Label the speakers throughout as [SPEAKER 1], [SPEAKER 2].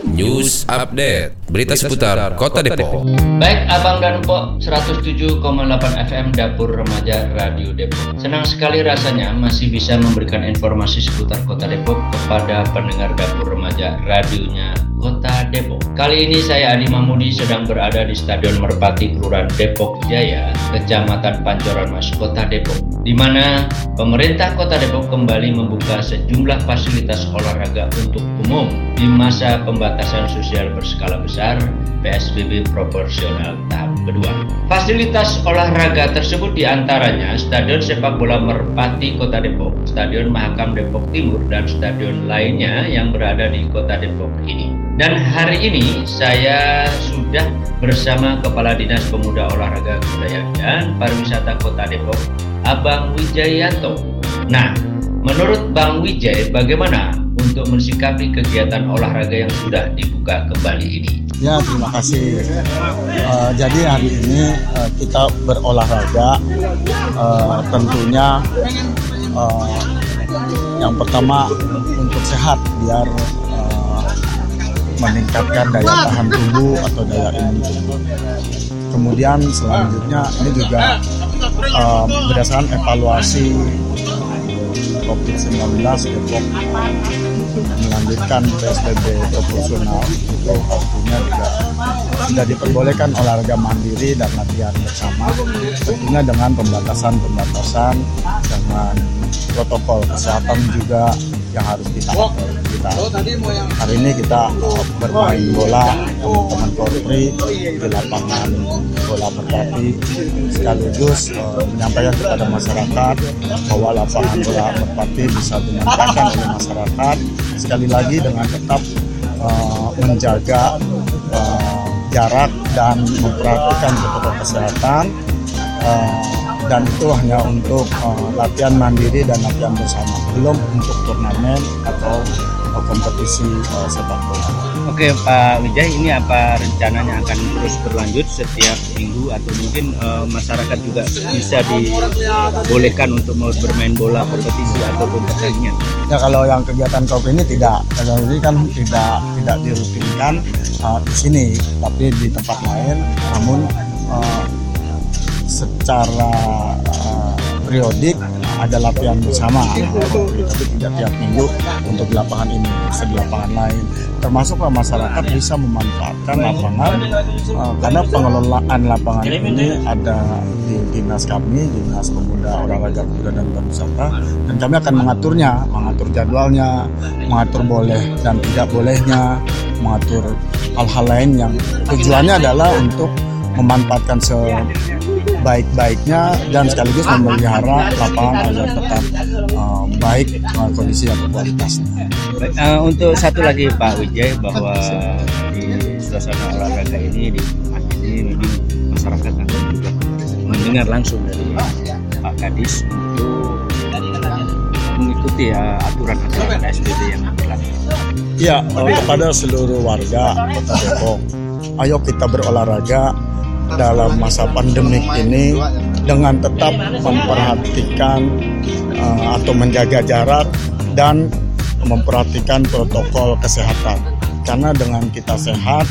[SPEAKER 1] News Update. Berita seputar Kota Depok.
[SPEAKER 2] Baik Abang dan Pok 107,8 FM Dapur Remaja Radio Depok. Senang sekali rasanya masih bisa memberikan informasi seputar Kota Depok kepada pendengar Dapur Remaja radionya Kota Depok. Kali ini saya Adi Mahmudi sedang berada di Stadion Merpati Kelurahan Depok Jaya, Kecamatan Pancoran Mas, Kota Depok, di mana pemerintah Kota Depok kembali membuka sejumlah fasilitas olahraga untuk umum di masa pembatasan sosial berskala besar PSBB proporsional tahap kedua. Fasilitas olahraga tersebut di antaranya Stadion Sepak Bola Merpati Kota Depok, Stadion Mahakam Depok Timur, dan stadion lainnya yang berada di Kota Depok ini. Dan hari ini saya sudah bersama Kepala Dinas Pemuda Olahraga Kebudayaan dan Pariwisata Kota Depok, Abang Wijayanto. Nah, menurut Bang Wijay, bagaimana untuk mensikapi kegiatan olahraga yang sudah dibuka kembali ini?
[SPEAKER 3] Ya, terima kasih. Uh, jadi hari ini uh, kita berolahraga, uh, tentunya uh, yang pertama untuk sehat biar meningkatkan daya tahan tubuh atau daya imun tubuh. Kemudian selanjutnya ini juga uh, berdasarkan evaluasi COVID-19 Depok melanjutkan PSBB proporsional itu artinya juga sudah diperbolehkan olahraga mandiri dan latihan bersama tentunya dengan pembatasan-pembatasan dengan protokol kesehatan juga yang harus ditaati kita. Hari ini kita uh, bermain bola teman-teman Polri di lapangan bola Merpati sekaligus uh, menyampaikan kepada masyarakat bahwa lapangan bola Merpati bisa dimanfaatkan oleh masyarakat sekali lagi dengan tetap uh, menjaga uh, jarak dan memperhatikan protokol kesehatan. Uh, dan itu hanya untuk uh, latihan mandiri dan latihan bersama belum untuk turnamen atau uh, kompetisi uh, sepak bola.
[SPEAKER 2] Oke Pak Wijay, ini apa rencananya akan terus berlanjut setiap minggu atau mungkin uh, masyarakat juga bisa dibolehkan untuk mau bermain bola kompetisi atau pertandingan?
[SPEAKER 3] Ya kalau yang kegiatan COVID ini tidak, kalau ini kan tidak tidak dirutinkan uh, di sini, tapi di tempat lain. Namun uh, secara uh, periodik ada latihan bersama. Tapi tidak tiap minggu untuk lapangan ini bisa di lapangan lain. Termasuk masyarakat bisa memanfaatkan lapangan uh, karena pengelolaan lapangan ini ada di dinas kami dinas pemuda olahraga pemuda dan pariwisata. Dan kami akan mengaturnya mengatur jadwalnya mengatur boleh dan tidak bolehnya mengatur hal-hal lain yang tujuannya adalah untuk memanfaatkan sebaik-baiknya dan sekaligus memelihara lapangan agar tetap uh, baik uh, kondisi atau kualitasnya.
[SPEAKER 2] Uh, untuk satu lagi Pak Wijay bahwa di suasana olahraga ini di ini memang masyarakat akan juga mendengar langsung dari Pak Kadis untuk mengikuti ya, aturan-aturan PSBB yang berlaku.
[SPEAKER 3] Ya, kepada seluruh warga Kota Depok, ayo kita berolahraga dalam masa pandemik ini dengan tetap memperhatikan uh, atau menjaga jarak dan memperhatikan protokol kesehatan. Karena dengan kita sehat,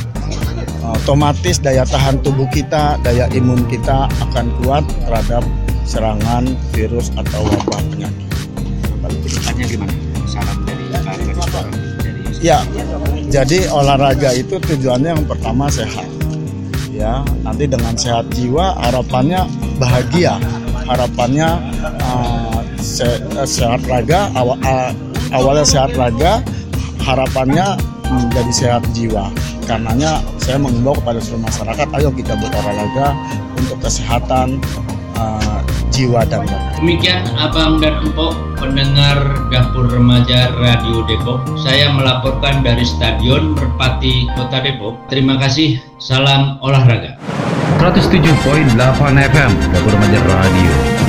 [SPEAKER 3] otomatis daya tahan tubuh kita, daya imun kita akan kuat terhadap serangan virus atau wabah penyakit.
[SPEAKER 2] Gimana? Salam dari
[SPEAKER 3] Ya, jadi olahraga itu tujuannya yang pertama sehat ya. Nanti dengan sehat jiwa harapannya bahagia. Harapannya uh, se sehat raga awal uh, awalnya sehat raga harapannya menjadi sehat jiwa. Karenanya saya mengimbau kepada seluruh masyarakat ayo kita berolahraga untuk kesehatan uh, jiwa dan raga.
[SPEAKER 2] Demikian Abang dan Empok pendengar Dapur Remaja Radio Depok. Saya melaporkan dari Stadion Merpati Kota Depok. Terima kasih. Salam olahraga.
[SPEAKER 1] 107.8 FM Dapur Remaja Radio.